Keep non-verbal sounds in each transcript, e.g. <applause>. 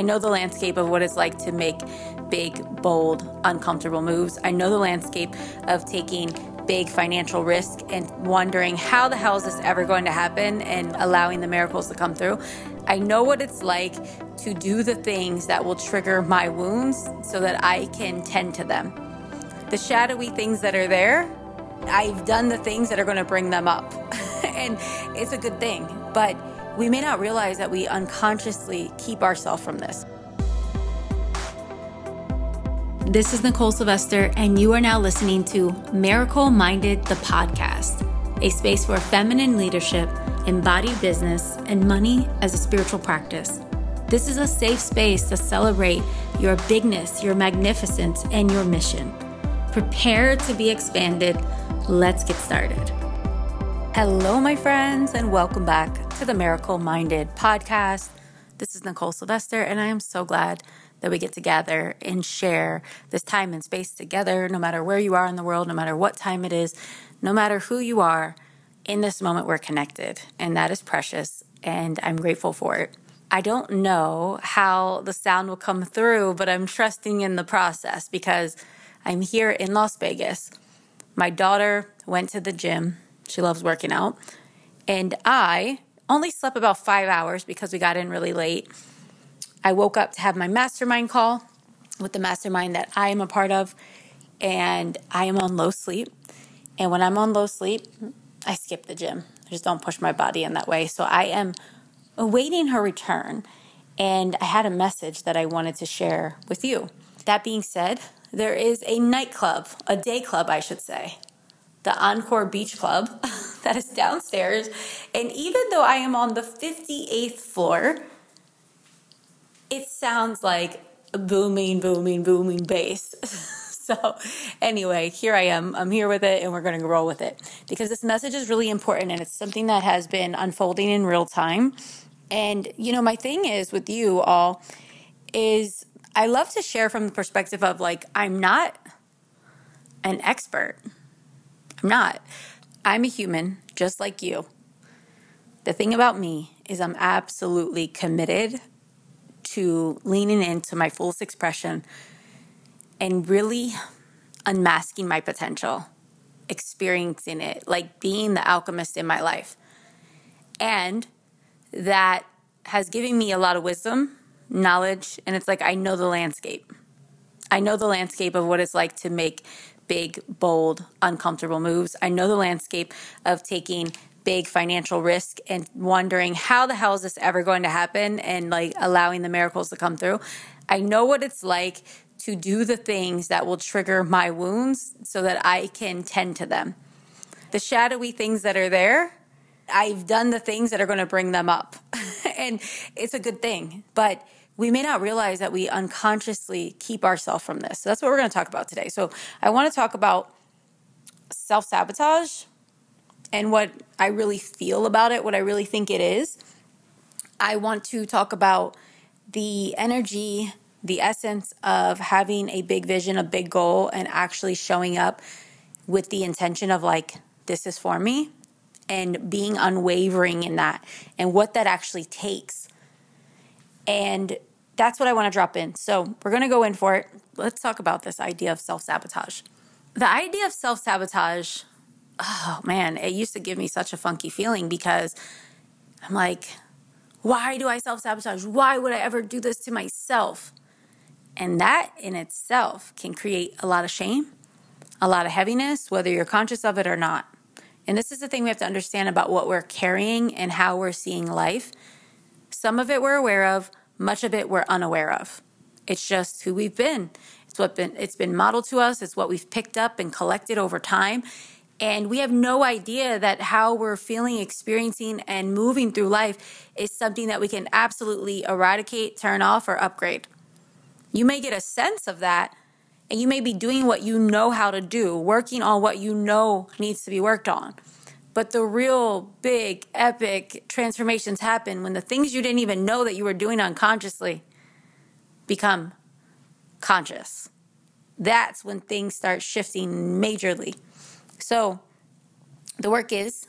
I know the landscape of what it's like to make big, bold, uncomfortable moves. I know the landscape of taking big financial risk and wondering how the hell is this ever going to happen and allowing the miracles to come through. I know what it's like to do the things that will trigger my wounds so that I can tend to them. The shadowy things that are there, I've done the things that are going to bring them up. <laughs> and it's a good thing. But we may not realize that we unconsciously keep ourselves from this. This is Nicole Sylvester, and you are now listening to Miracle Minded, the podcast, a space for feminine leadership, embodied business, and money as a spiritual practice. This is a safe space to celebrate your bigness, your magnificence, and your mission. Prepare to be expanded. Let's get started. Hello, my friends, and welcome back to the Miracle Minded podcast. This is Nicole Sylvester, and I am so glad that we get to gather and share this time and space together, no matter where you are in the world, no matter what time it is, no matter who you are. In this moment, we're connected, and that is precious, and I'm grateful for it. I don't know how the sound will come through, but I'm trusting in the process because I'm here in Las Vegas. My daughter went to the gym. She loves working out. And I only slept about five hours because we got in really late. I woke up to have my mastermind call with the mastermind that I am a part of, and I am on low sleep. And when I'm on low sleep, I skip the gym. I just don't push my body in that way. So I am awaiting her return, and I had a message that I wanted to share with you. That being said, there is a nightclub, a day club, I should say, the Encore Beach Club <laughs> that is downstairs. And even though I am on the 58th floor, it sounds like booming, booming, booming bass. <laughs> so, anyway, here I am. I'm here with it, and we're going to roll with it because this message is really important and it's something that has been unfolding in real time. And, you know, my thing is with you all is I love to share from the perspective of like, I'm not an expert. I'm not. I'm a human just like you. The thing about me is I'm absolutely committed to leaning into my fullest expression and really unmasking my potential, experiencing it, like being the alchemist in my life. And that has given me a lot of wisdom, knowledge, and it's like I know the landscape. I know the landscape of what it's like to make big, bold, uncomfortable moves. I know the landscape of taking big financial risk and wondering how the hell is this ever going to happen and like allowing the miracles to come through. I know what it's like to do the things that will trigger my wounds so that I can tend to them. The shadowy things that are there, I've done the things that are going to bring them up. <laughs> and it's a good thing. But we may not realize that we unconsciously keep ourselves from this. So that's what we're going to talk about today. So I want to talk about self sabotage and what I really feel about it, what I really think it is. I want to talk about the energy, the essence of having a big vision, a big goal, and actually showing up with the intention of like, this is for me, and being unwavering in that, and what that actually takes. And that's what I want to drop in. So we're going to go in for it. Let's talk about this idea of self sabotage. The idea of self sabotage oh man, it used to give me such a funky feeling because I'm like, why do I self sabotage? Why would I ever do this to myself? And that in itself can create a lot of shame, a lot of heaviness, whether you're conscious of it or not. And this is the thing we have to understand about what we're carrying and how we're seeing life. Some of it we're aware of, much of it we're unaware of. It's just who we've been. It's what been it's been modeled to us, it's what we've picked up and collected over time. And we have no idea that how we're feeling, experiencing, and moving through life is something that we can absolutely eradicate, turn off, or upgrade. You may get a sense of that, and you may be doing what you know how to do, working on what you know needs to be worked on. But the real big, epic transformations happen when the things you didn't even know that you were doing unconsciously become conscious. That's when things start shifting majorly. So the work is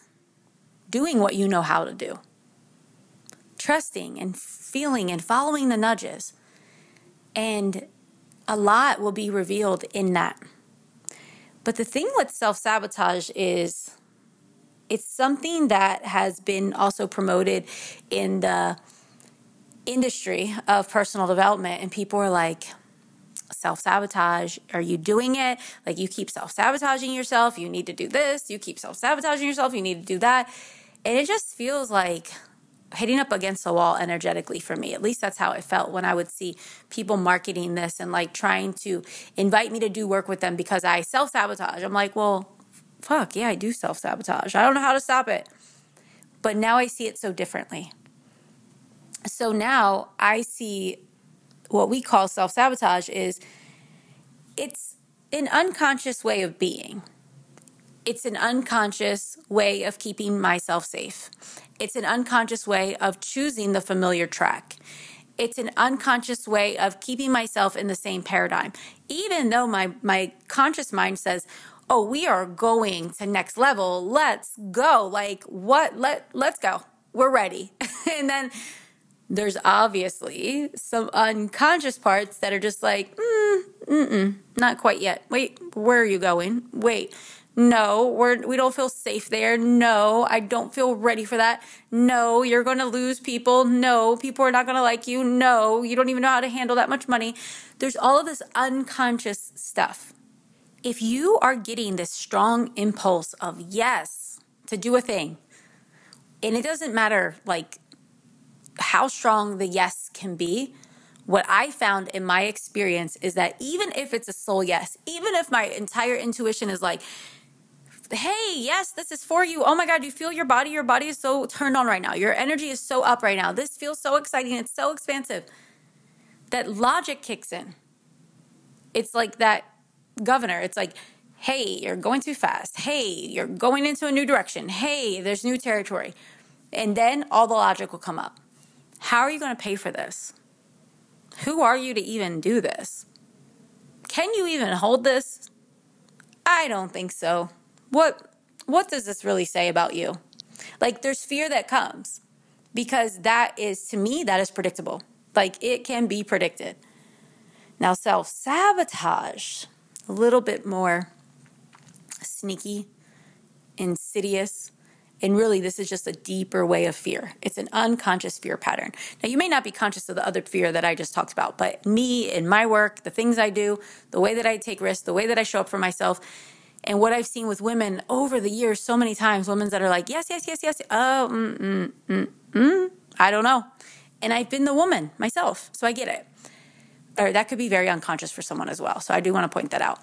doing what you know how to do, trusting and feeling and following the nudges. And a lot will be revealed in that. But the thing with self sabotage is it's something that has been also promoted in the industry of personal development. And people are like, self sabotage. Are you doing it? Like you keep self sabotaging yourself. You need to do this. You keep self sabotaging yourself. You need to do that. And it just feels like hitting up against the wall energetically for me. At least that's how it felt when I would see people marketing this and like trying to invite me to do work with them because I self sabotage. I'm like, well, fuck, yeah, I do self sabotage. I don't know how to stop it. But now I see it so differently. So now I see what we call self sabotage is it's an unconscious way of being. It's an unconscious way of keeping myself safe. It's an unconscious way of choosing the familiar track. It's an unconscious way of keeping myself in the same paradigm. Even though my, my conscious mind says, oh, we are going to next level. Let's go. Like what? Let, let's go. We're ready. <laughs> and then there's obviously some unconscious parts that are just like, mm, mm, not quite yet. Wait, where are you going? Wait, no, we're we don't feel safe there. No, I don't feel ready for that. No, you're going to lose people. No, people are not going to like you. No, you don't even know how to handle that much money. There's all of this unconscious stuff. If you are getting this strong impulse of yes to do a thing, and it doesn't matter like how strong the yes can be, what I found in my experience is that even if it's a soul yes, even if my entire intuition is like, hey, yes, this is for you. Oh my God, you feel your body. Your body is so turned on right now. Your energy is so up right now. This feels so exciting. It's so expansive. That logic kicks in. It's like that governor. It's like, hey, you're going too fast. Hey, you're going into a new direction. Hey, there's new territory. And then all the logic will come up. How are you going to pay for this? Who are you to even do this? Can you even hold this? I don't think so. What what does this really say about you? Like there's fear that comes because that is to me that is predictable. Like it can be predicted. Now self-sabotage, a little bit more sneaky, insidious, and really, this is just a deeper way of fear. It's an unconscious fear pattern. Now, you may not be conscious of the other fear that I just talked about, but me in my work, the things I do, the way that I take risks, the way that I show up for myself, and what I've seen with women over the years, so many times, women that are like, yes, yes, yes, yes, oh, mm, mm, mm, mm, I don't know. And I've been the woman myself, so I get it. Or that could be very unconscious for someone as well. So I do want to point that out.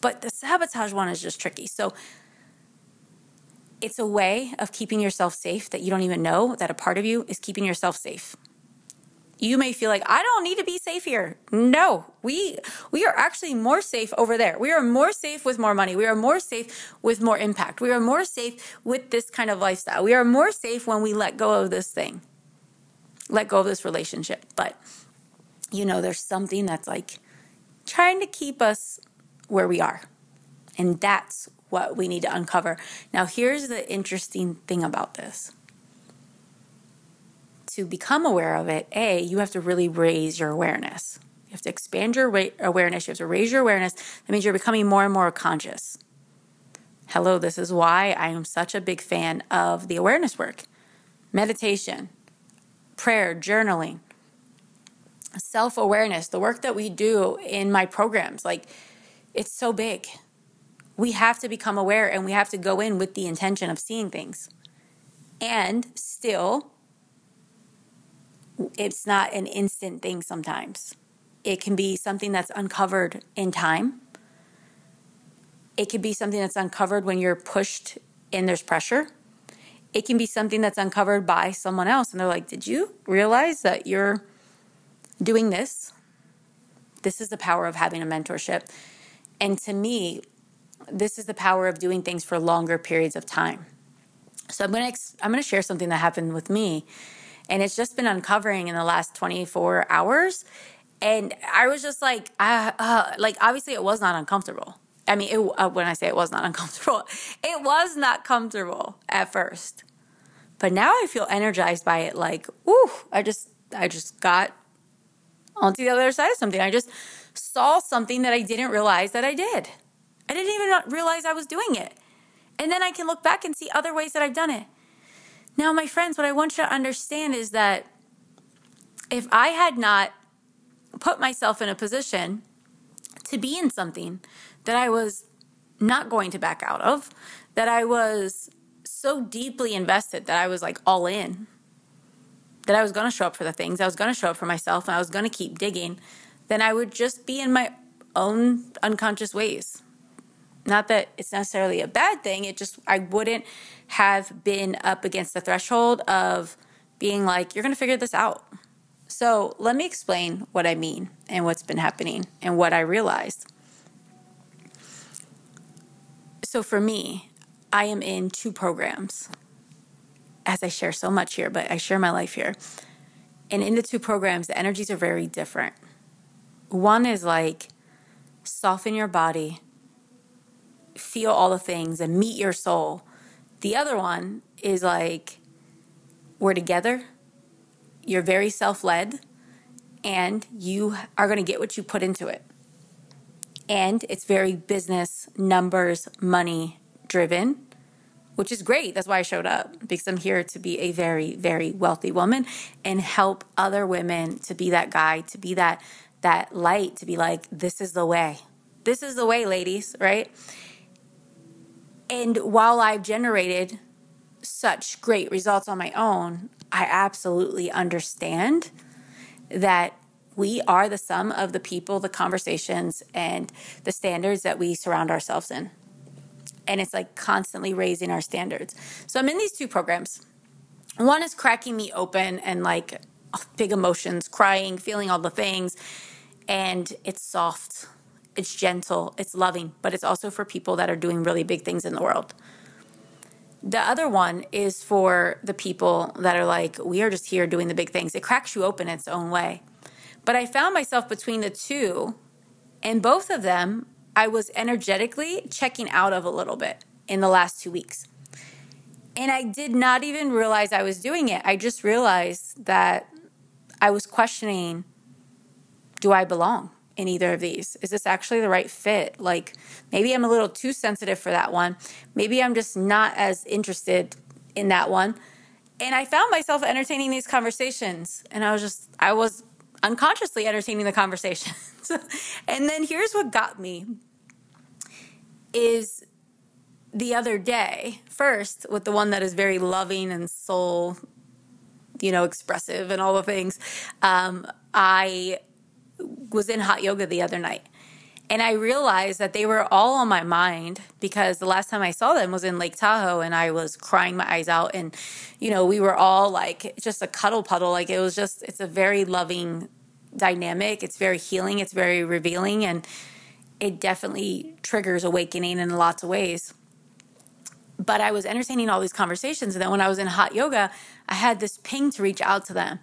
But the sabotage one is just tricky. So it's a way of keeping yourself safe that you don't even know that a part of you is keeping yourself safe. You may feel like I don't need to be safe here. No, we we are actually more safe over there. We are more safe with more money. We are more safe with more impact. We are more safe with this kind of lifestyle. We are more safe when we let go of this thing. Let go of this relationship. But you know, there's something that's like trying to keep us where we are. And that's what we need to uncover. Now, here's the interesting thing about this to become aware of it, A, you have to really raise your awareness. You have to expand your awareness. You have to raise your awareness. That means you're becoming more and more conscious. Hello, this is why I am such a big fan of the awareness work meditation, prayer, journaling, self awareness, the work that we do in my programs. Like, it's so big we have to become aware and we have to go in with the intention of seeing things. And still, it's not an instant thing sometimes. It can be something that's uncovered in time. It can be something that's uncovered when you're pushed and there's pressure. It can be something that's uncovered by someone else and they're like, Did you realize that you're doing this? This is the power of having a mentorship. And to me, this is the power of doing things for longer periods of time. So I'm going to I'm going to share something that happened with me and it's just been uncovering in the last 24 hours and I was just like uh, uh, like obviously it was not uncomfortable. I mean, it, uh, when I say it was not <laughs> uncomfortable, it was not comfortable at first. But now I feel energized by it like, ooh, I just I just got onto the other side of something. I just saw something that I didn't realize that I did. I didn't even realize I was doing it. And then I can look back and see other ways that I've done it. Now, my friends, what I want you to understand is that if I had not put myself in a position to be in something that I was not going to back out of, that I was so deeply invested that I was like all in, that I was going to show up for the things, I was going to show up for myself, and I was going to keep digging, then I would just be in my own unconscious ways. Not that it's necessarily a bad thing, it just, I wouldn't have been up against the threshold of being like, you're going to figure this out. So let me explain what I mean and what's been happening and what I realized. So for me, I am in two programs. As I share so much here, but I share my life here. And in the two programs, the energies are very different. One is like soften your body, feel all the things, and meet your soul. The other one is like we're together, you're very self led, and you are going to get what you put into it. And it's very business, numbers, money driven, which is great. That's why I showed up because I'm here to be a very, very wealthy woman and help other women to be that guy, to be that that light, to be like, this is the way. This is the way, ladies, right? And while I've generated such great results on my own, I absolutely understand that we are the sum of the people, the conversations, and the standards that we surround ourselves in. And it's like constantly raising our standards. So I'm in these two programs. One is cracking me open and like big emotions, crying, feeling all the things. And it's soft, it's gentle, it's loving, but it's also for people that are doing really big things in the world. The other one is for the people that are like, we are just here doing the big things. It cracks you open its own way. But I found myself between the two, and both of them I was energetically checking out of a little bit in the last two weeks. And I did not even realize I was doing it. I just realized that I was questioning do I belong in either of these? Is this actually the right fit? Like maybe I'm a little too sensitive for that one. Maybe I'm just not as interested in that one. And I found myself entertaining these conversations. And I was just, I was unconsciously entertaining the conversations. <laughs> and then here's what got me is the other day, first with the one that is very loving and soul, you know, expressive and all the things. Um, I was in hot yoga the other night. And I realized that they were all on my mind because the last time I saw them was in Lake Tahoe and I was crying my eyes out. And, you know, we were all like just a cuddle puddle. Like it was just, it's a very loving dynamic. It's very healing. It's very revealing. And it definitely triggers awakening in lots of ways. But I was entertaining all these conversations. And then when I was in hot yoga, I had this ping to reach out to them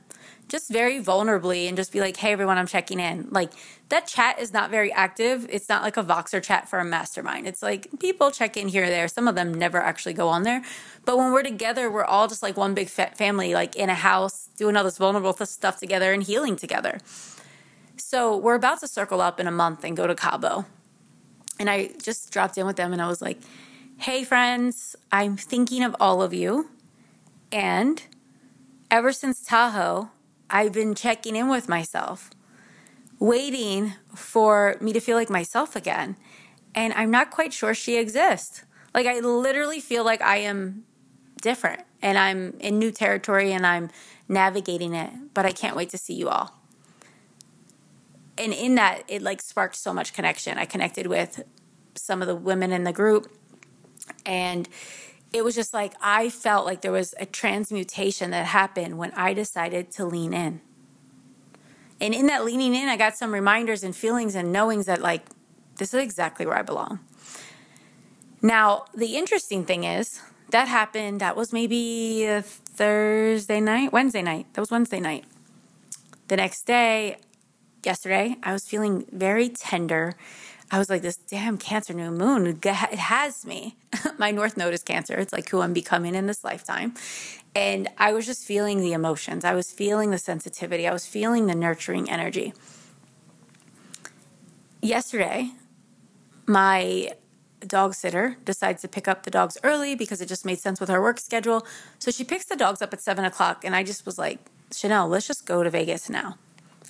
just very vulnerably and just be like, hey, everyone, I'm checking in. Like that chat is not very active. It's not like a Voxer chat for a mastermind. It's like people check in here or there. Some of them never actually go on there. But when we're together, we're all just like one big family, like in a house, doing all this vulnerable stuff together and healing together. So we're about to circle up in a month and go to Cabo. And I just dropped in with them and I was like, hey, friends, I'm thinking of all of you. And ever since Tahoe, I've been checking in with myself, waiting for me to feel like myself again. And I'm not quite sure she exists. Like, I literally feel like I am different and I'm in new territory and I'm navigating it, but I can't wait to see you all. And in that, it like sparked so much connection. I connected with some of the women in the group and it was just like I felt like there was a transmutation that happened when I decided to lean in. And in that leaning in, I got some reminders and feelings and knowings that, like, this is exactly where I belong. Now, the interesting thing is that happened, that was maybe a Thursday night, Wednesday night. That was Wednesday night. The next day, yesterday, I was feeling very tender. I was like, this damn Cancer new moon, it has me. <laughs> My North Node is Cancer. It's like who I'm becoming in this lifetime. And I was just feeling the emotions. I was feeling the sensitivity. I was feeling the nurturing energy. Yesterday, my dog sitter decides to pick up the dogs early because it just made sense with her work schedule. So she picks the dogs up at seven o'clock. And I just was like, Chanel, let's just go to Vegas now.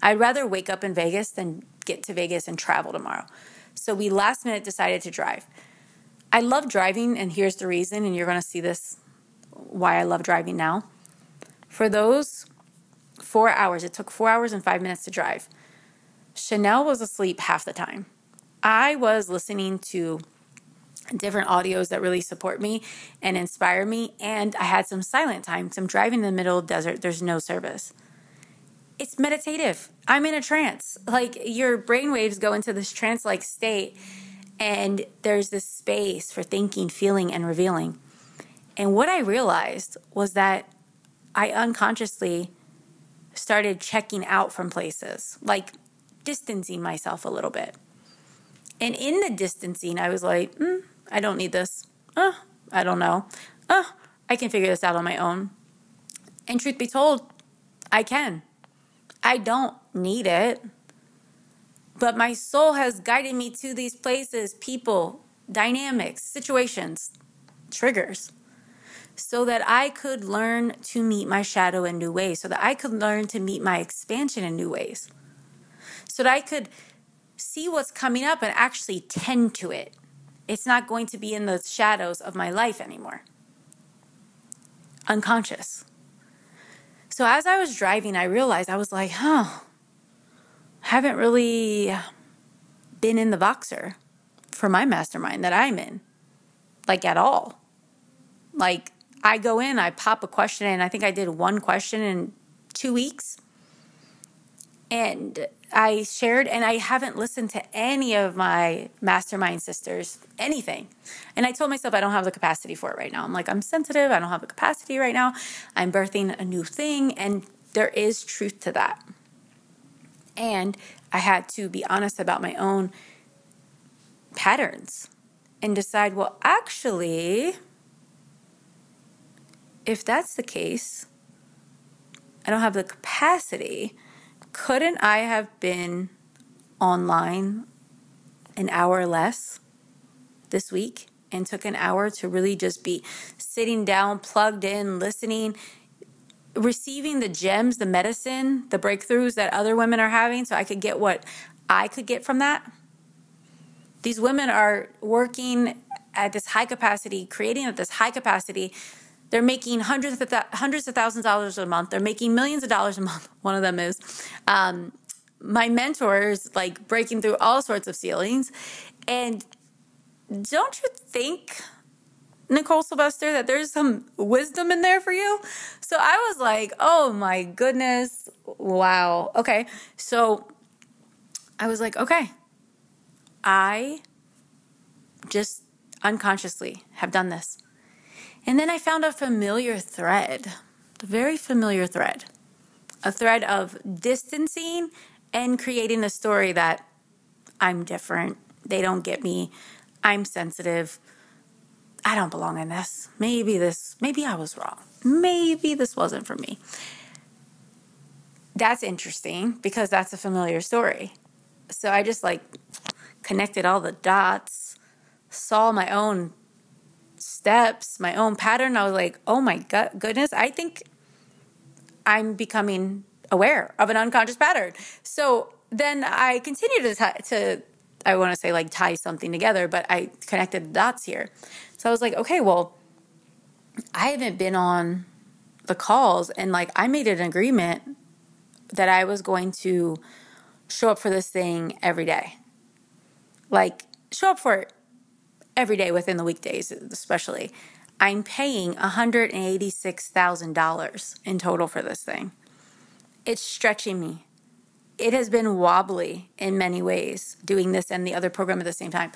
I'd rather wake up in Vegas than get to Vegas and travel tomorrow. So we last minute decided to drive. I love driving, and here's the reason, and you're going to see this why I love driving now. For those four hours, it took four hours and five minutes to drive. Chanel was asleep half the time. I was listening to different audios that really support me and inspire me, and I had some silent time. So I'm driving in the middle of the desert, there's no service it's meditative. I'm in a trance. Like your brain waves go into this trance like state, and there's this space for thinking, feeling, and revealing. And what I realized was that I unconsciously started checking out from places, like distancing myself a little bit. And in the distancing, I was like, mm, I don't need this. Uh, I don't know. Uh, I can figure this out on my own. And truth be told, I can. I don't need it. But my soul has guided me to these places, people, dynamics, situations, triggers, so that I could learn to meet my shadow in new ways, so that I could learn to meet my expansion in new ways, so that I could see what's coming up and actually tend to it. It's not going to be in the shadows of my life anymore. Unconscious. So as I was driving, I realized I was like, huh, haven't really been in the Voxer for my mastermind that I'm in, like at all. Like I go in, I pop a question in. I think I did one question in two weeks. And I shared, and I haven't listened to any of my mastermind sisters, anything. And I told myself I don't have the capacity for it right now. I'm like, I'm sensitive. I don't have the capacity right now. I'm birthing a new thing. And there is truth to that. And I had to be honest about my own patterns and decide, well, actually, if that's the case, I don't have the capacity couldn't I have been online an hour less this week and took an hour to really just be sitting down, plugged in, listening, receiving the gems, the medicine, the breakthroughs that other women are having so I could get what I could get from that? These women are working at this high capacity, creating at this high capacity they're making hundreds of th- hundreds of thousands of dollars a month. They're making millions of dollars a month. <laughs> One of them is. Um, my mentors like breaking through all sorts of ceilings, and don't you think, Nicole Sylvester, that there's some wisdom in there for you? So I was like, oh my goodness, wow. Okay, so I was like, okay, I just unconsciously have done this. And then I found a familiar thread, a very familiar thread, a thread of distancing and creating a story that I'm different, they don't get me, I'm sensitive, I don't belong in this. Maybe this, maybe I was wrong. Maybe this wasn't for me. That's interesting because that's a familiar story. So I just like connected all the dots, saw my own steps, my own pattern, I was like, oh my goodness, I think I'm becoming aware of an unconscious pattern. So then I continued to, to I want to say like tie something together, but I connected the dots here. So I was like, okay, well, I haven't been on the calls and like I made an agreement that I was going to show up for this thing every day. Like show up for it every day within the weekdays, especially. I'm paying $186,000 in total for this thing. It's stretching me. It has been wobbly in many ways doing this and the other program at the same time.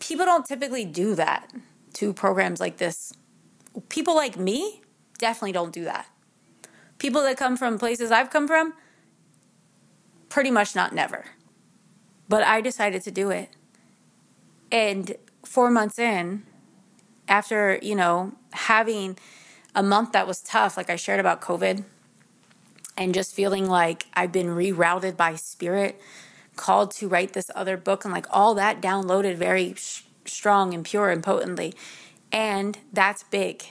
People don't typically do that to programs like this. People like me definitely don't do that. People that come from places I've come from, pretty much not never. But I decided to do it. And four months in, after, you know, having a month that was tough, like I shared about COVID, and just feeling like I've been rerouted by spirit, called to write this other book, and like all that downloaded very sh- strong and pure and potently. And that's big.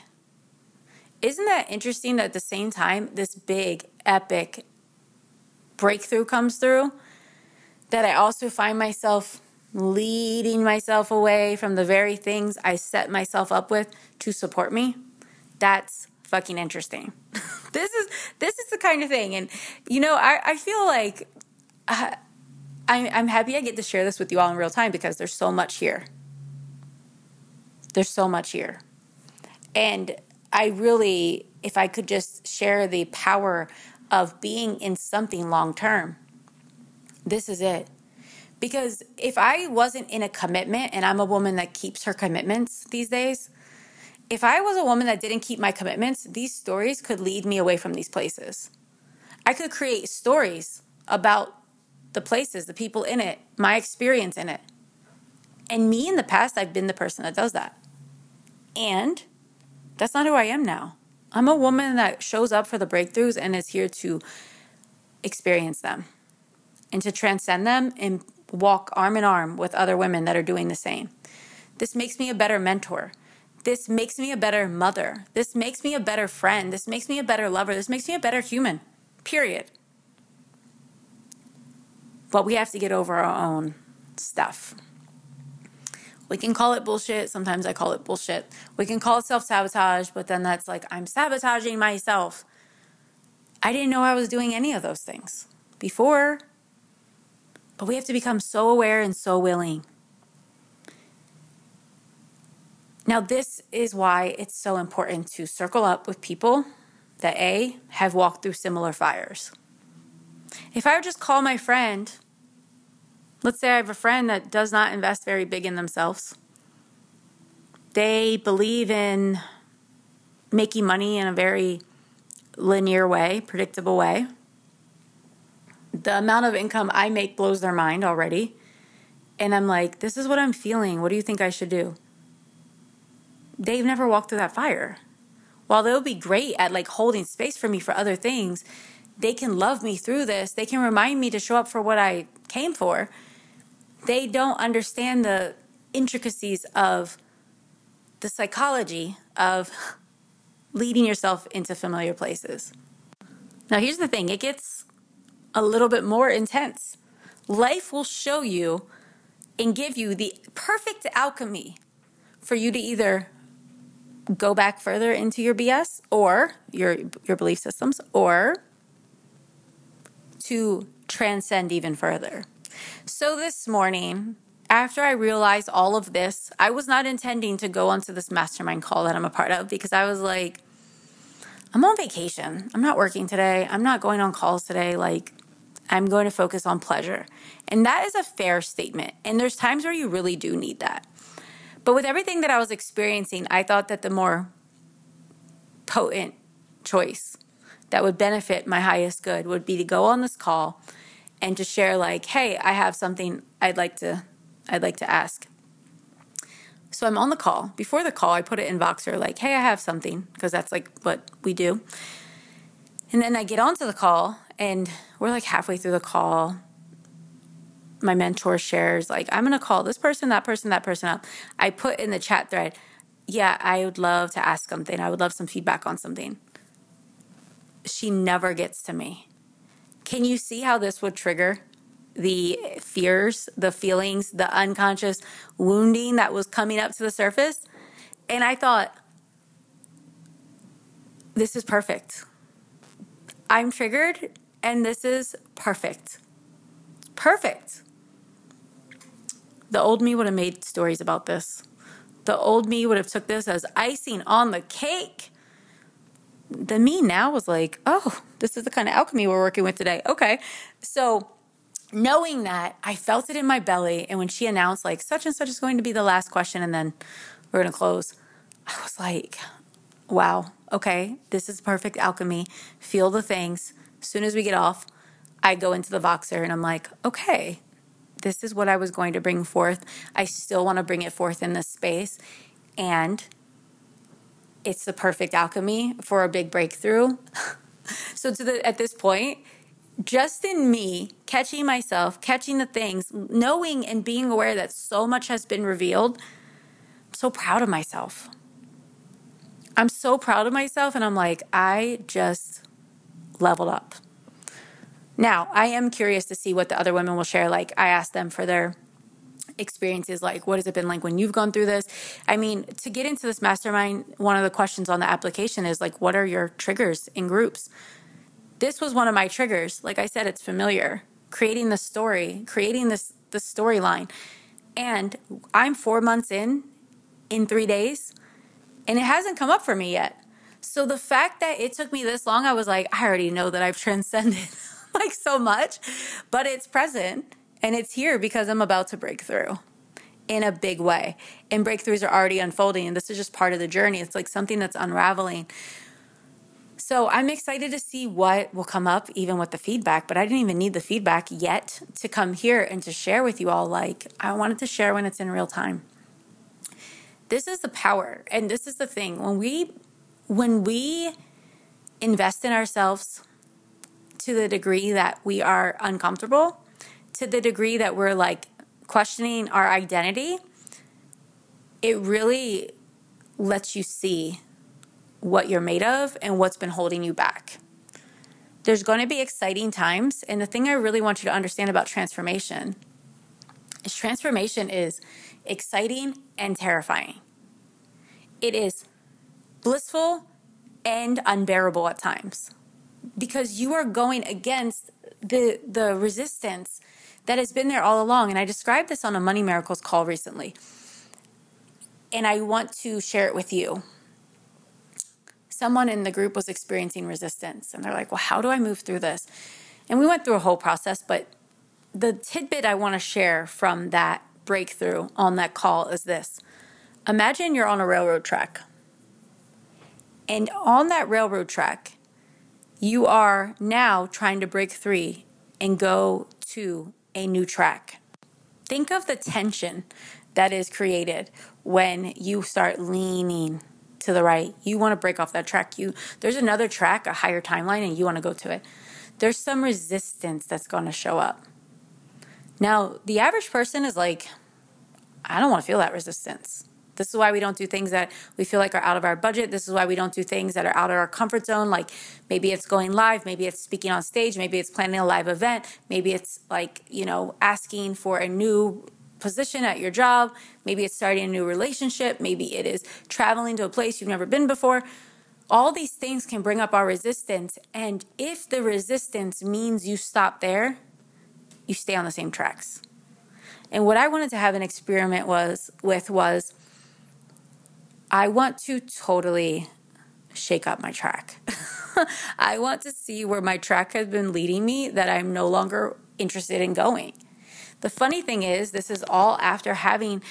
Isn't that interesting that at the same time, this big, epic breakthrough comes through? That I also find myself leading myself away from the very things I set myself up with to support me. That's fucking interesting. <laughs> this is this is the kind of thing, and you know, I I feel like uh, I'm I'm happy I get to share this with you all in real time because there's so much here. There's so much here, and I really, if I could just share the power of being in something long term, this is it. Because if I wasn't in a commitment, and I'm a woman that keeps her commitments these days, if I was a woman that didn't keep my commitments, these stories could lead me away from these places. I could create stories about the places, the people in it, my experience in it. And me in the past, I've been the person that does that. And that's not who I am now. I'm a woman that shows up for the breakthroughs and is here to experience them and to transcend them and walk arm in arm with other women that are doing the same. This makes me a better mentor. This makes me a better mother. This makes me a better friend. This makes me a better lover. This makes me a better human, period. But we have to get over our own stuff. We can call it bullshit. Sometimes I call it bullshit. We can call it self sabotage, but then that's like, I'm sabotaging myself. I didn't know I was doing any of those things before. But we have to become so aware and so willing. Now, this is why it's so important to circle up with people that A, have walked through similar fires. If I would just call my friend, let's say I have a friend that does not invest very big in themselves, they believe in making money in a very linear way, predictable way the amount of income I make blows their mind already. And I'm like, this is what I'm feeling. What do you think I should do? They've never walked through that fire. While they'll be great at like holding space for me for other things, they can love me through this. They can remind me to show up for what I came for. They don't understand the intricacies of the psychology of leading yourself into familiar places. Now, here's the thing it gets a little bit more intense. Life will show you and give you the perfect alchemy for you to either go back further into your BS or your your belief systems or to transcend even further. So this morning, after I realized all of this, I was not intending to go onto this mastermind call that I'm a part of because I was like I'm on vacation. I'm not working today. I'm not going on calls today like I'm going to focus on pleasure. And that is a fair statement. And there's times where you really do need that. But with everything that I was experiencing, I thought that the more potent choice that would benefit my highest good would be to go on this call and to share like, "Hey, I have something I'd like to I'd like to ask." So I'm on the call. Before the call, I put it in Voxer like, "Hey, I have something," because that's like what we do. And then I get onto the call and we're like halfway through the call. My mentor shares, like, I'm going to call this person, that person, that person up. I put in the chat thread, yeah, I would love to ask something. I would love some feedback on something. She never gets to me. Can you see how this would trigger the fears, the feelings, the unconscious wounding that was coming up to the surface? And I thought, this is perfect. I'm triggered and this is perfect. Perfect. The old me would have made stories about this. The old me would have took this as icing on the cake. The me now was like, oh, this is the kind of alchemy we're working with today. Okay. So knowing that, I felt it in my belly. And when she announced, like, such and such is going to be the last question, and then we're going to close, I was like, wow, okay, this is perfect alchemy. Feel the things. As soon as we get off, I go into the Voxer and I'm like, okay, this is what I was going to bring forth. I still want to bring it forth in this space. And it's the perfect alchemy for a big breakthrough. <laughs> so to the at this point, just in me catching myself, catching the things, knowing and being aware that so much has been revealed, I'm so proud of myself. I'm so proud of myself and I'm like, I just leveled up. Now, I am curious to see what the other women will share. Like, I asked them for their experiences like what has it been like when you've gone through this? I mean to get into this mastermind one of the questions on the application is like what are your triggers in groups? This was one of my triggers. Like i said it's familiar. Creating the story creating this the storyline. And i'm four months in in three days and it hasn't come up for me yet so the fact that it took me this long i was like i already know that i've <laughs> transcended like so much, but it's present and it's here because I'm about to break through in a big way. And breakthroughs are already unfolding, and this is just part of the journey. It's like something that's unraveling. So I'm excited to see what will come up, even with the feedback. But I didn't even need the feedback yet to come here and to share with you all. Like, I wanted to share when it's in real time. This is the power, and this is the thing. When we when we invest in ourselves, to the degree that we are uncomfortable, to the degree that we're like questioning our identity, it really lets you see what you're made of and what's been holding you back. There's going to be exciting times. And the thing I really want you to understand about transformation is transformation is exciting and terrifying. It is blissful and unbearable at times. Because you are going against the the resistance that has been there all along. And i described this on a money miracles call recently. And i want to share it with you. Someone in the group was experiencing resistance. And they're like well how do i move through this? And we went through a whole process but the tidbit i want to share from that breakthrough on that call is this. Imagine you're on a railroad track and on that railroad track you are now trying to break free and go to a new track. Think of the tension that is created when you start leaning to the right. You want to break off that track. You there's another track, a higher timeline and you want to go to it. There's some resistance that's going to show up. Now, the average person is like I don't want to feel that resistance. This is why we don't do things that we feel like are out of our budget. This is why we don't do things that are out of our comfort zone. Like maybe it's going live, maybe it's speaking on stage, maybe it's planning a live event, maybe it's like, you know, asking for a new position at your job, maybe it's starting a new relationship, maybe it is traveling to a place you've never been before. All these things can bring up our resistance. And if the resistance means you stop there, you stay on the same tracks. And what I wanted to have an experiment was with was I want to totally shake up my track. <laughs> I want to see where my track has been leading me that I'm no longer interested in going. The funny thing is, this is all after having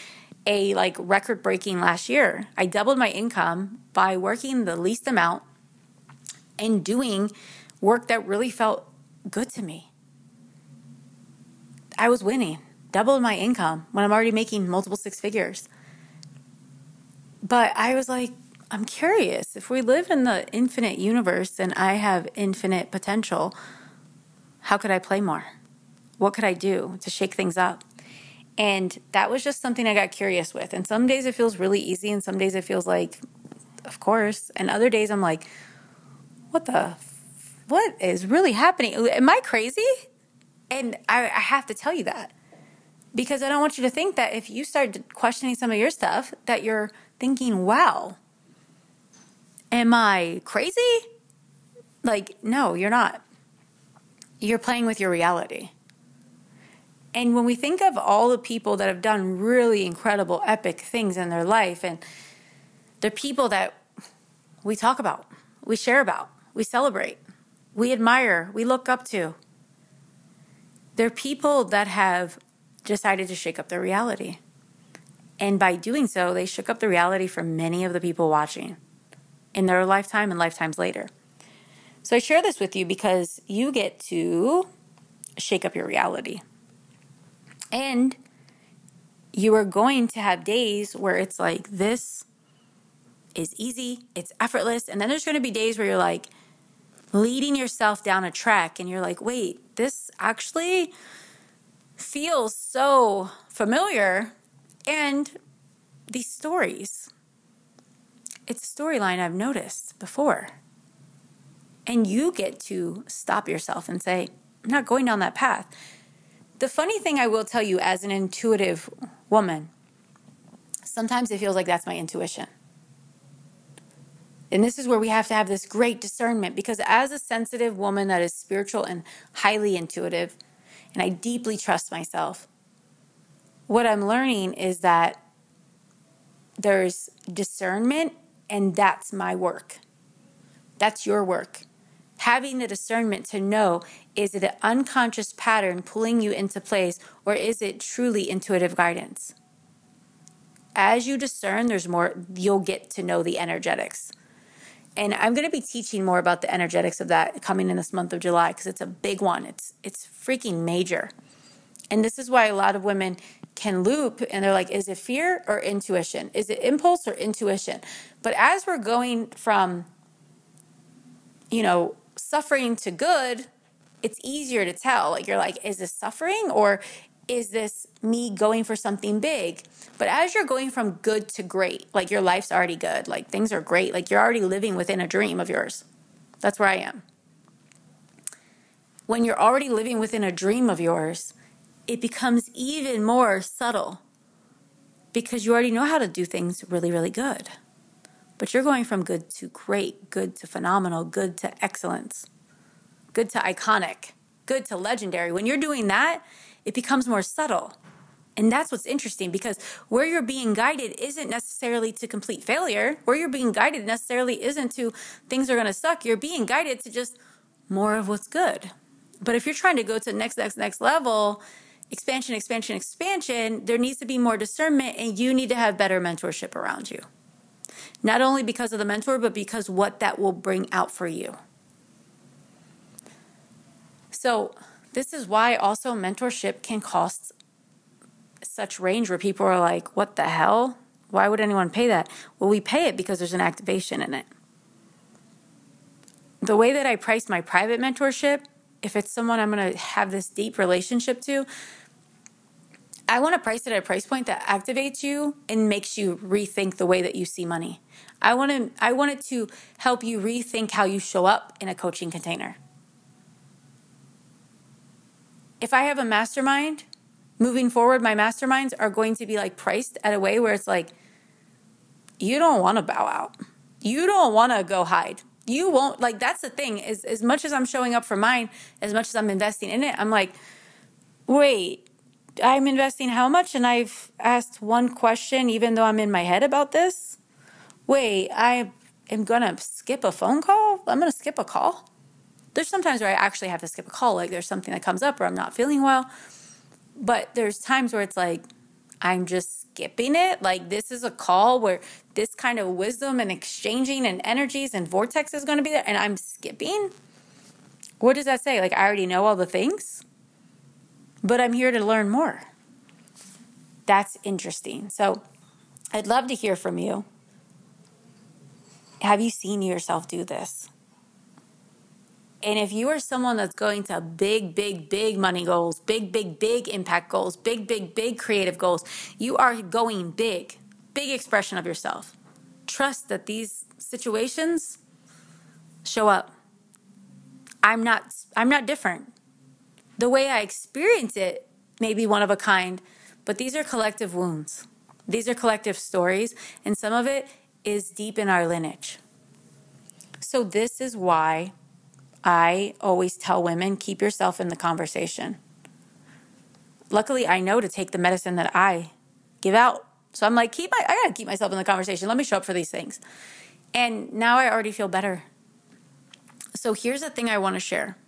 a like record breaking last year. I doubled my income by working the least amount and doing work that really felt good to me. I was winning, doubled my income when I'm already making multiple six figures. But I was like, I'm curious if we live in the infinite universe and I have infinite potential, how could I play more? What could I do to shake things up? And that was just something I got curious with. And some days it feels really easy, and some days it feels like, of course. And other days I'm like, what the, what is really happening? Am I crazy? And I, I have to tell you that because I don't want you to think that if you start questioning some of your stuff, that you're thinking, wow, am I crazy? Like, no, you're not. You're playing with your reality. And when we think of all the people that have done really incredible, epic things in their life, and the people that we talk about, we share about, we celebrate, we admire, we look up to, they're people that have decided to shake up their reality. And by doing so, they shook up the reality for many of the people watching in their lifetime and lifetimes later. So I share this with you because you get to shake up your reality. And you are going to have days where it's like, this is easy, it's effortless. And then there's going to be days where you're like leading yourself down a track and you're like, wait, this actually feels so familiar. And these stories, it's a storyline I've noticed before. And you get to stop yourself and say, I'm not going down that path. The funny thing I will tell you as an intuitive woman, sometimes it feels like that's my intuition. And this is where we have to have this great discernment because, as a sensitive woman that is spiritual and highly intuitive, and I deeply trust myself, what I'm learning is that there's discernment, and that's my work. That's your work. Having the discernment to know is it an unconscious pattern pulling you into place, or is it truly intuitive guidance? As you discern, there's more, you'll get to know the energetics. And I'm going to be teaching more about the energetics of that coming in this month of July because it's a big one. It's it's freaking major. And this is why a lot of women can loop and they're like, is it fear or intuition? Is it impulse or intuition? But as we're going from, you know, suffering to good, it's easier to tell. Like, you're like, is this suffering or is this me going for something big? But as you're going from good to great, like your life's already good, like things are great, like you're already living within a dream of yours. That's where I am. When you're already living within a dream of yours, it becomes even more subtle because you already know how to do things really, really good. But you're going from good to great, good to phenomenal, good to excellence, good to iconic, good to legendary. When you're doing that, it becomes more subtle. And that's what's interesting because where you're being guided isn't necessarily to complete failure. Where you're being guided necessarily isn't to things are going to suck. You're being guided to just more of what's good. But if you're trying to go to next, next, next level, expansion, expansion, expansion, there needs to be more discernment and you need to have better mentorship around you. Not only because of the mentor, but because what that will bring out for you. So, this is why also mentorship can cost such range where people are like, what the hell? Why would anyone pay that? Well, we pay it because there's an activation in it. The way that I price my private mentorship, if it's someone I'm going to have this deep relationship to, I want to price it at a price point that activates you and makes you rethink the way that you see money. I want to I want it to help you rethink how you show up in a coaching container if I have a mastermind, moving forward, my masterminds are going to be like priced at a way where it's like, you don't want to bow out. You don't want to go hide. You won't like that's the thing is as much as I'm showing up for mine, as much as I'm investing in it, I'm like, wait, I'm investing how much? And I've asked one question, even though I'm in my head about this. Wait, I am gonna skip a phone call? I'm gonna skip a call? There's sometimes where I actually have to skip a call, like there's something that comes up or I'm not feeling well. But there's times where it's like, I'm just skipping it. Like, this is a call where this kind of wisdom and exchanging and energies and vortex is going to be there, and I'm skipping. What does that say? Like, I already know all the things, but I'm here to learn more. That's interesting. So, I'd love to hear from you. Have you seen yourself do this? And if you are someone that's going to big, big, big money goals, big, big, big impact goals, big, big, big creative goals, you are going big, big expression of yourself. Trust that these situations show up. I'm not I'm not different. The way I experience it may be one of a kind, but these are collective wounds. These are collective stories, and some of it is deep in our lineage. So this is why I always tell women keep yourself in the conversation. Luckily, I know to take the medicine that I give out. So I'm like, keep my, I gotta keep myself in the conversation. Let me show up for these things. And now I already feel better. So here's the thing I wanna share.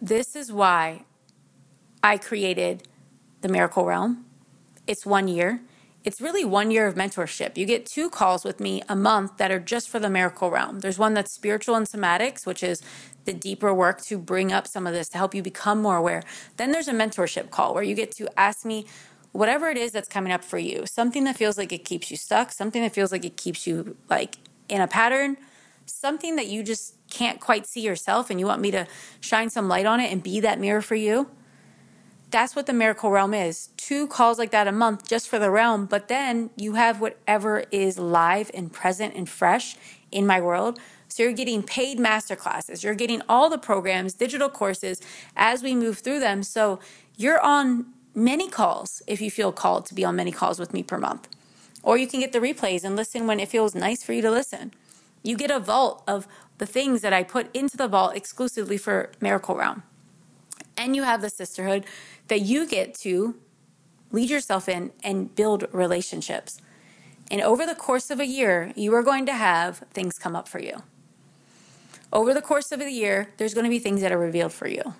This is why I created the Miracle Realm. It's one year. it's really one year of mentorship. You get two calls with me a month that are just for the miracle realm. There's one that's spiritual and somatics, which is the deeper work to bring up some of this to help you become more aware. Then there's a mentorship call where you get to ask me whatever it is that's coming up for you, something that feels like it keeps you stuck, something that feels like it keeps you like in a pattern, something that you just can't quite see yourself and you want me to shine some light on it and be that mirror for you that's what the miracle realm is. Two calls like that a month just for the realm but then you have whatever is live and present and fresh in my world. So you're getting paid master classes you're getting all the programs digital courses as we move through them. So you're on many calls if you feel called to be on many calls with me per month or you can get the replays and listen when it feels nice for you to listen you get a vault of the things that i put into the vault exclusively for miracle realm and you have the sisterhood that you get to lead yourself in and build relationships. And over the course of a year, you are going to have things come up for you. Over the course of a year, there's going to be things that are revealed for you.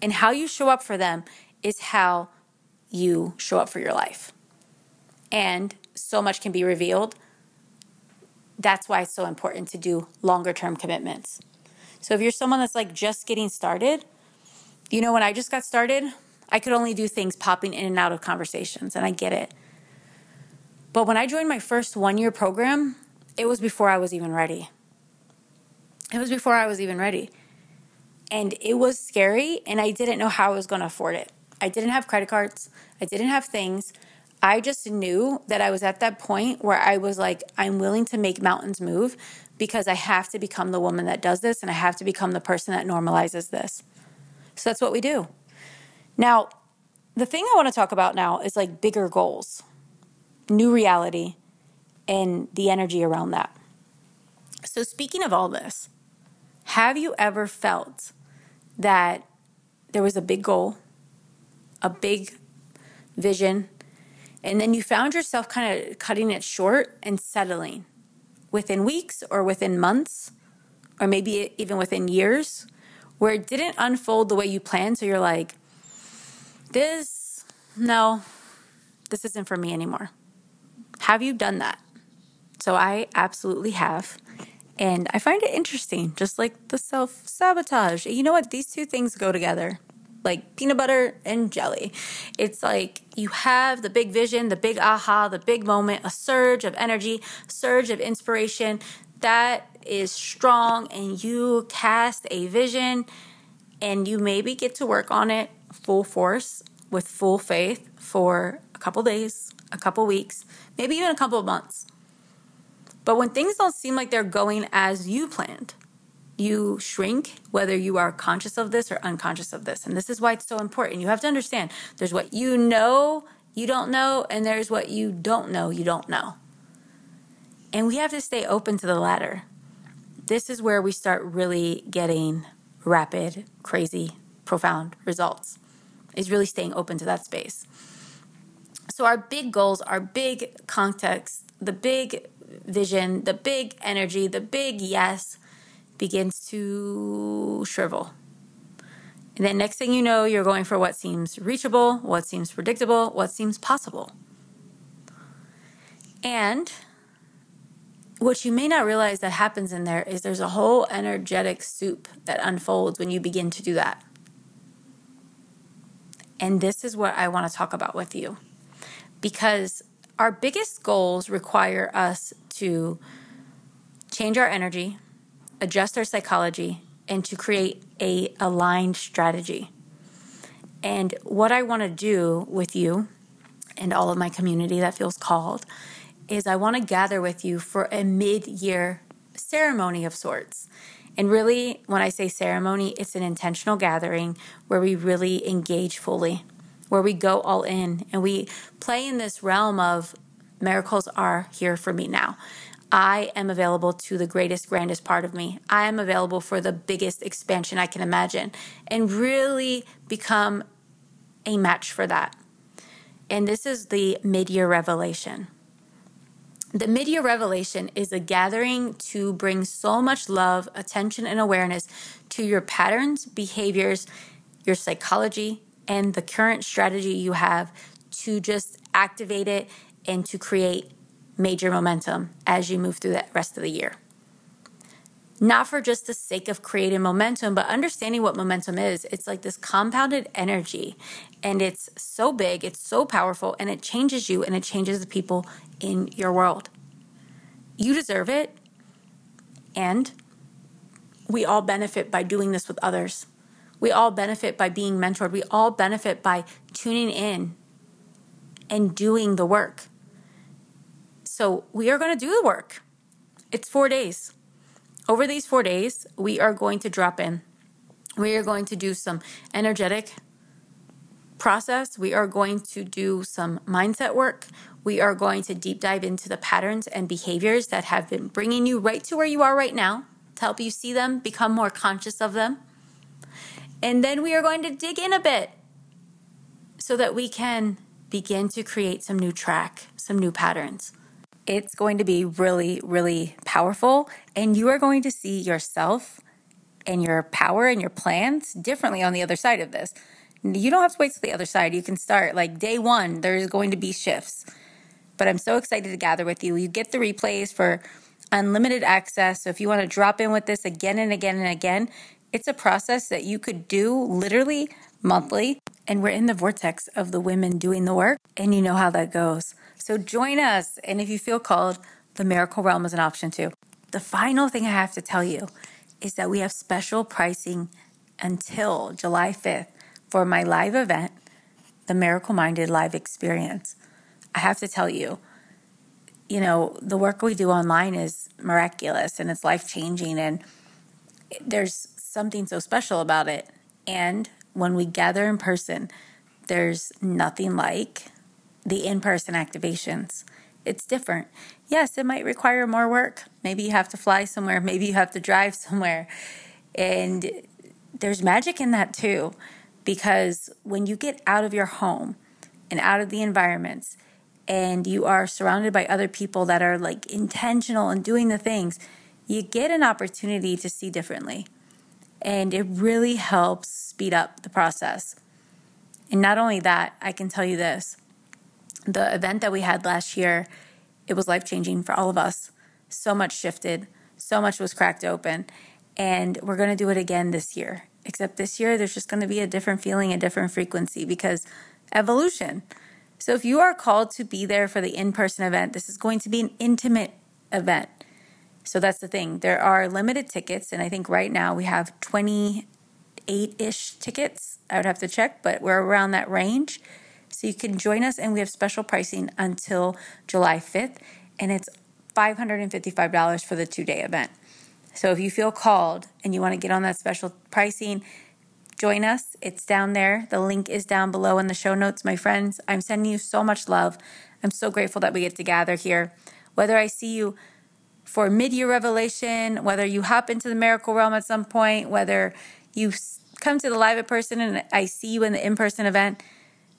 And how you show up for them is how you show up for your life. And so much can be revealed. That's why it's so important to do longer term commitments. So if you're someone that's like just getting started, you know, when I just got started, I could only do things popping in and out of conversations, and I get it. But when I joined my first one year program, it was before I was even ready. It was before I was even ready. And it was scary, and I didn't know how I was going to afford it. I didn't have credit cards, I didn't have things. I just knew that I was at that point where I was like, I'm willing to make mountains move because I have to become the woman that does this and I have to become the person that normalizes this. So that's what we do. Now, the thing I want to talk about now is like bigger goals, new reality, and the energy around that. So, speaking of all this, have you ever felt that there was a big goal, a big vision, and then you found yourself kind of cutting it short and settling within weeks or within months, or maybe even within years? where it didn't unfold the way you planned. So you're like, this, no, this isn't for me anymore. Have you done that? So I absolutely have. And I find it interesting, just like the self sabotage. You know what? These two things go together like peanut butter and jelly. It's like you have the big vision, the big aha, the big moment, a surge of energy, surge of inspiration that is strong and you cast a vision and you maybe get to work on it full force with full faith for a couple days, a couple weeks, maybe even a couple months. But when things don't seem like they're going as you planned, you shrink, whether you are conscious of this or unconscious of this. And this is why it's so important. You have to understand there's what you know you don't know, and there's what you don't know you don't know. And we have to stay open to the latter. This is where we start really getting rapid, crazy, profound results, is really staying open to that space. So, our big goals, our big context, the big vision, the big energy, the big yes begins to shrivel. And then next thing you know, you're going for what seems reachable, what seems predictable, what seems possible. And what you may not realize that happens in there is there's a whole energetic soup that unfolds when you begin to do that. And this is what I want to talk about with you because our biggest goals require us to change our energy, adjust our psychology, and to create a aligned strategy. And what I want to do with you and all of my community that feels called is I want to gather with you for a mid year ceremony of sorts. And really, when I say ceremony, it's an intentional gathering where we really engage fully, where we go all in and we play in this realm of miracles are here for me now. I am available to the greatest, grandest part of me. I am available for the biggest expansion I can imagine and really become a match for that. And this is the mid year revelation. The Mid-Year Revelation is a gathering to bring so much love, attention, and awareness to your patterns, behaviors, your psychology, and the current strategy you have to just activate it and to create major momentum as you move through the rest of the year. Not for just the sake of creating momentum, but understanding what momentum is. It's like this compounded energy, and it's so big, it's so powerful, and it changes you and it changes the people in your world. You deserve it, and we all benefit by doing this with others. We all benefit by being mentored. We all benefit by tuning in and doing the work. So we are going to do the work. It's four days. Over these four days, we are going to drop in. We are going to do some energetic process. We are going to do some mindset work. We are going to deep dive into the patterns and behaviors that have been bringing you right to where you are right now to help you see them, become more conscious of them. And then we are going to dig in a bit so that we can begin to create some new track, some new patterns. It's going to be really, really powerful, and you are going to see yourself and your power and your plans differently on the other side of this. You don't have to wait till the other side. You can start like day one, there's going to be shifts. But I'm so excited to gather with you. You get the replays for unlimited access. So if you want to drop in with this again and again and again, it's a process that you could do literally monthly. And we're in the vortex of the women doing the work, and you know how that goes. So join us. And if you feel called, the Miracle Realm is an option too. The final thing I have to tell you is that we have special pricing until July 5th for my live event, the Miracle Minded Live Experience. I have to tell you, you know, the work we do online is miraculous and it's life changing, and there's something so special about it. And when we gather in person, there's nothing like the in person activations. It's different. Yes, it might require more work. Maybe you have to fly somewhere, maybe you have to drive <laughs> somewhere. And there's magic in that too, because when you get out of your home and out of the environments, and you are surrounded by other people that are like intentional and doing the things, you get an opportunity to see differently. And it really helps speed up the process. And not only that, I can tell you this the event that we had last year, it was life changing for all of us. So much shifted, so much was cracked open. And we're going to do it again this year. Except this year, there's just going to be a different feeling, a different frequency because evolution. So if you are called to be there for the in person event, this is going to be an intimate event. So that's the thing. There are limited tickets, and I think right now we have 28 ish tickets. I would have to check, but we're around that range. So you can join us, and we have special pricing until July 5th, and it's $555 for the two day event. So if you feel called and you want to get on that special pricing, join us. It's down there. The link is down below in the show notes, my friends. I'm sending you so much love. I'm so grateful that we get to gather here. Whether I see you for mid year revelation, whether you hop into the miracle realm at some point, whether you come to the live in person and I see you in the in person event,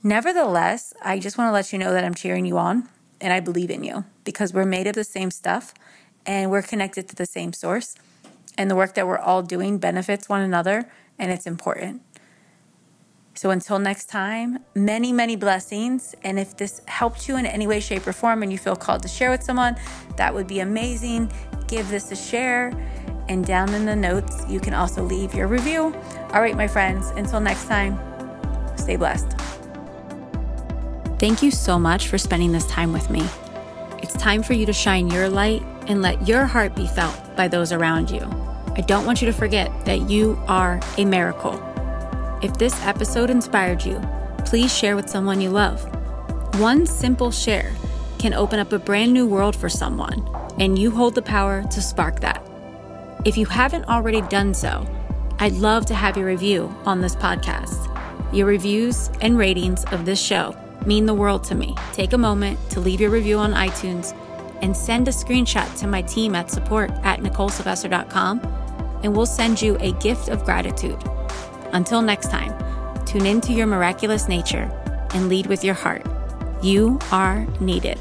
Nevertheless, I just want to let you know that I'm cheering you on and I believe in you because we're made of the same stuff and we're connected to the same source. And the work that we're all doing benefits one another and it's important. So until next time, many, many blessings. And if this helped you in any way, shape, or form and you feel called to share with someone, that would be amazing. Give this a share. And down in the notes, you can also leave your review. All right, my friends, until next time, stay blessed. Thank you so much for spending this time with me. It's time for you to shine your light and let your heart be felt by those around you. I don't want you to forget that you are a miracle. If this episode inspired you, please share with someone you love. One simple share can open up a brand new world for someone, and you hold the power to spark that. If you haven't already done so, I'd love to have your review on this podcast. Your reviews and ratings of this show mean the world to me. Take a moment to leave your review on iTunes and send a screenshot to my team at support at NicoleSylvester.com, and we'll send you a gift of gratitude. Until next time, tune into your miraculous nature and lead with your heart. You are needed.